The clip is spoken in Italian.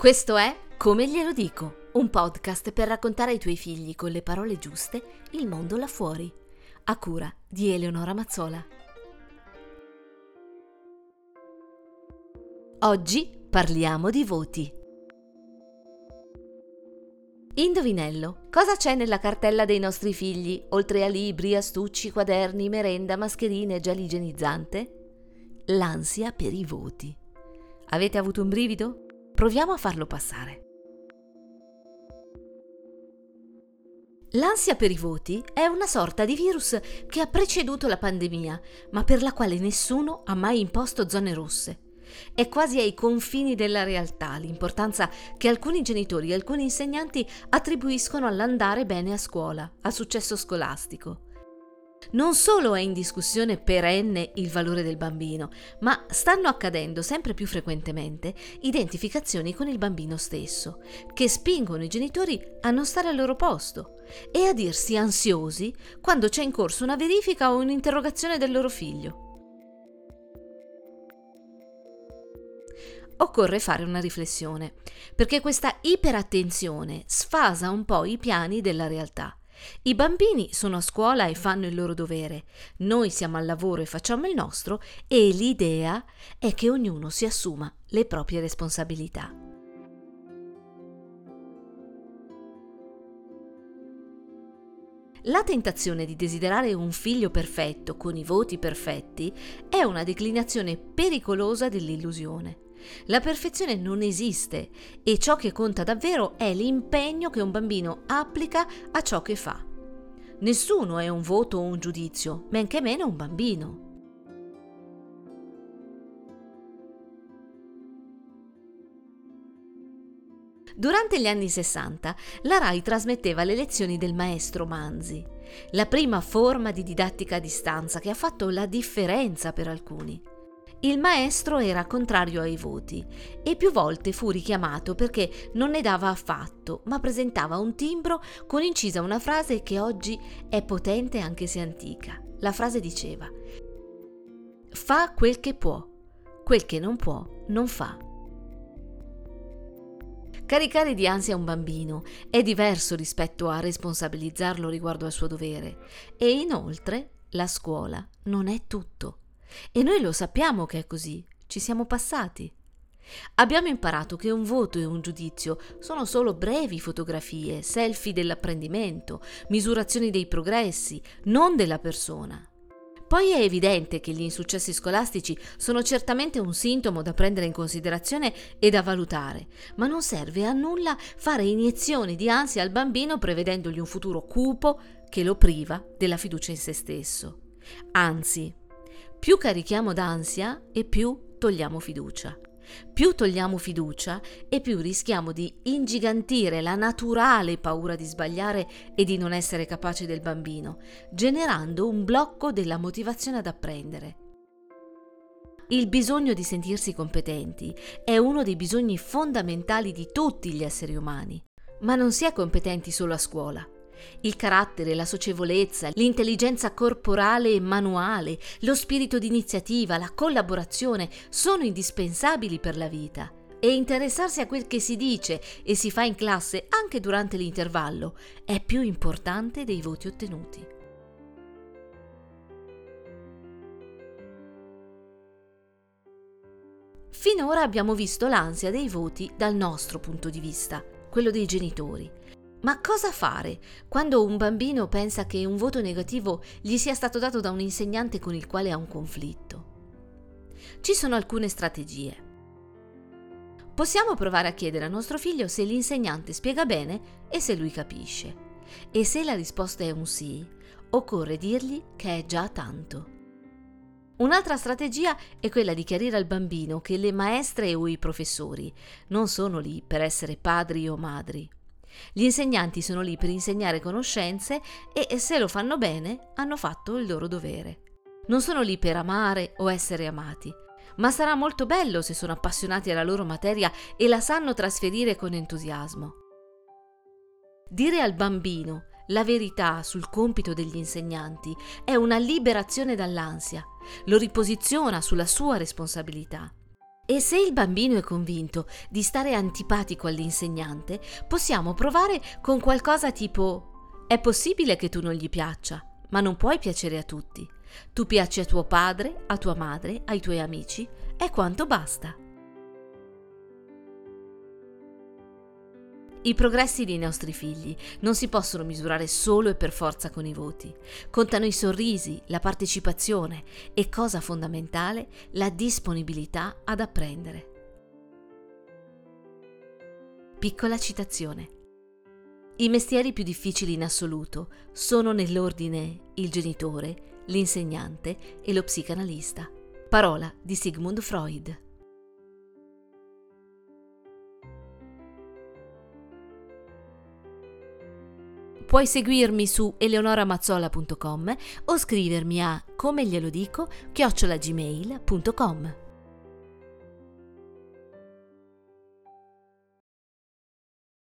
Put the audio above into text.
Questo è Come glielo dico, un podcast per raccontare ai tuoi figli con le parole giuste il mondo là fuori, a cura di Eleonora Mazzola. Oggi parliamo di voti. Indovinello, cosa c'è nella cartella dei nostri figli, oltre a libri, astucci, quaderni, merenda, mascherine gel igienizzante? L'ansia per i voti. Avete avuto un brivido? Proviamo a farlo passare. L'ansia per i voti è una sorta di virus che ha preceduto la pandemia, ma per la quale nessuno ha mai imposto zone rosse. È quasi ai confini della realtà l'importanza che alcuni genitori e alcuni insegnanti attribuiscono all'andare bene a scuola, al successo scolastico. Non solo è in discussione perenne il valore del bambino, ma stanno accadendo sempre più frequentemente identificazioni con il bambino stesso, che spingono i genitori a non stare al loro posto e a dirsi ansiosi quando c'è in corso una verifica o un'interrogazione del loro figlio. Occorre fare una riflessione, perché questa iperattenzione sfasa un po' i piani della realtà. I bambini sono a scuola e fanno il loro dovere, noi siamo al lavoro e facciamo il nostro e l'idea è che ognuno si assuma le proprie responsabilità. La tentazione di desiderare un figlio perfetto con i voti perfetti è una declinazione pericolosa dell'illusione. La perfezione non esiste e ciò che conta davvero è l'impegno che un bambino applica a ciò che fa. Nessuno è un voto o un giudizio, men che meno un bambino. Durante gli anni 60 la RAI trasmetteva le lezioni del maestro Manzi, la prima forma di didattica a distanza che ha fatto la differenza per alcuni. Il maestro era contrario ai voti e più volte fu richiamato perché non ne dava affatto, ma presentava un timbro con incisa una frase che oggi è potente anche se antica. La frase diceva Fa quel che può, quel che non può non fa. Caricare di ansia un bambino è diverso rispetto a responsabilizzarlo riguardo al suo dovere e inoltre la scuola non è tutto. E noi lo sappiamo che è così, ci siamo passati. Abbiamo imparato che un voto e un giudizio sono solo brevi fotografie, selfie dell'apprendimento, misurazioni dei progressi, non della persona. Poi è evidente che gli insuccessi scolastici sono certamente un sintomo da prendere in considerazione e da valutare, ma non serve a nulla fare iniezioni di ansia al bambino prevedendogli un futuro cupo che lo priva della fiducia in se stesso. Anzi, più carichiamo d'ansia e più togliamo fiducia. Più togliamo fiducia e più rischiamo di ingigantire la naturale paura di sbagliare e di non essere capaci del bambino, generando un blocco della motivazione ad apprendere. Il bisogno di sentirsi competenti è uno dei bisogni fondamentali di tutti gli esseri umani, ma non si è competenti solo a scuola. Il carattere, la socievolezza, l'intelligenza corporale e manuale, lo spirito di iniziativa, la collaborazione sono indispensabili per la vita. E interessarsi a quel che si dice e si fa in classe anche durante l'intervallo è più importante dei voti ottenuti. Finora abbiamo visto l'ansia dei voti dal nostro punto di vista, quello dei genitori. Ma cosa fare quando un bambino pensa che un voto negativo gli sia stato dato da un insegnante con il quale ha un conflitto? Ci sono alcune strategie. Possiamo provare a chiedere a nostro figlio se l'insegnante spiega bene e se lui capisce. E se la risposta è un sì, occorre dirgli che è già tanto. Un'altra strategia è quella di chiarire al bambino che le maestre o i professori non sono lì per essere padri o madri gli insegnanti sono lì per insegnare conoscenze e se lo fanno bene hanno fatto il loro dovere. Non sono lì per amare o essere amati, ma sarà molto bello se sono appassionati alla loro materia e la sanno trasferire con entusiasmo. Dire al bambino la verità sul compito degli insegnanti è una liberazione dall'ansia, lo riposiziona sulla sua responsabilità. E se il bambino è convinto di stare antipatico all'insegnante, possiamo provare con qualcosa tipo è possibile che tu non gli piaccia, ma non puoi piacere a tutti. Tu piaci a tuo padre, a tua madre, ai tuoi amici, è quanto basta. I progressi dei nostri figli non si possono misurare solo e per forza con i voti. Contano i sorrisi, la partecipazione e, cosa fondamentale, la disponibilità ad apprendere. Piccola citazione. I mestieri più difficili in assoluto sono nell'ordine il genitore, l'insegnante e lo psicanalista. Parola di Sigmund Freud. Puoi seguirmi su eleonoramazzola.com o scrivermi a come glielo dico chiocciolagmail.com.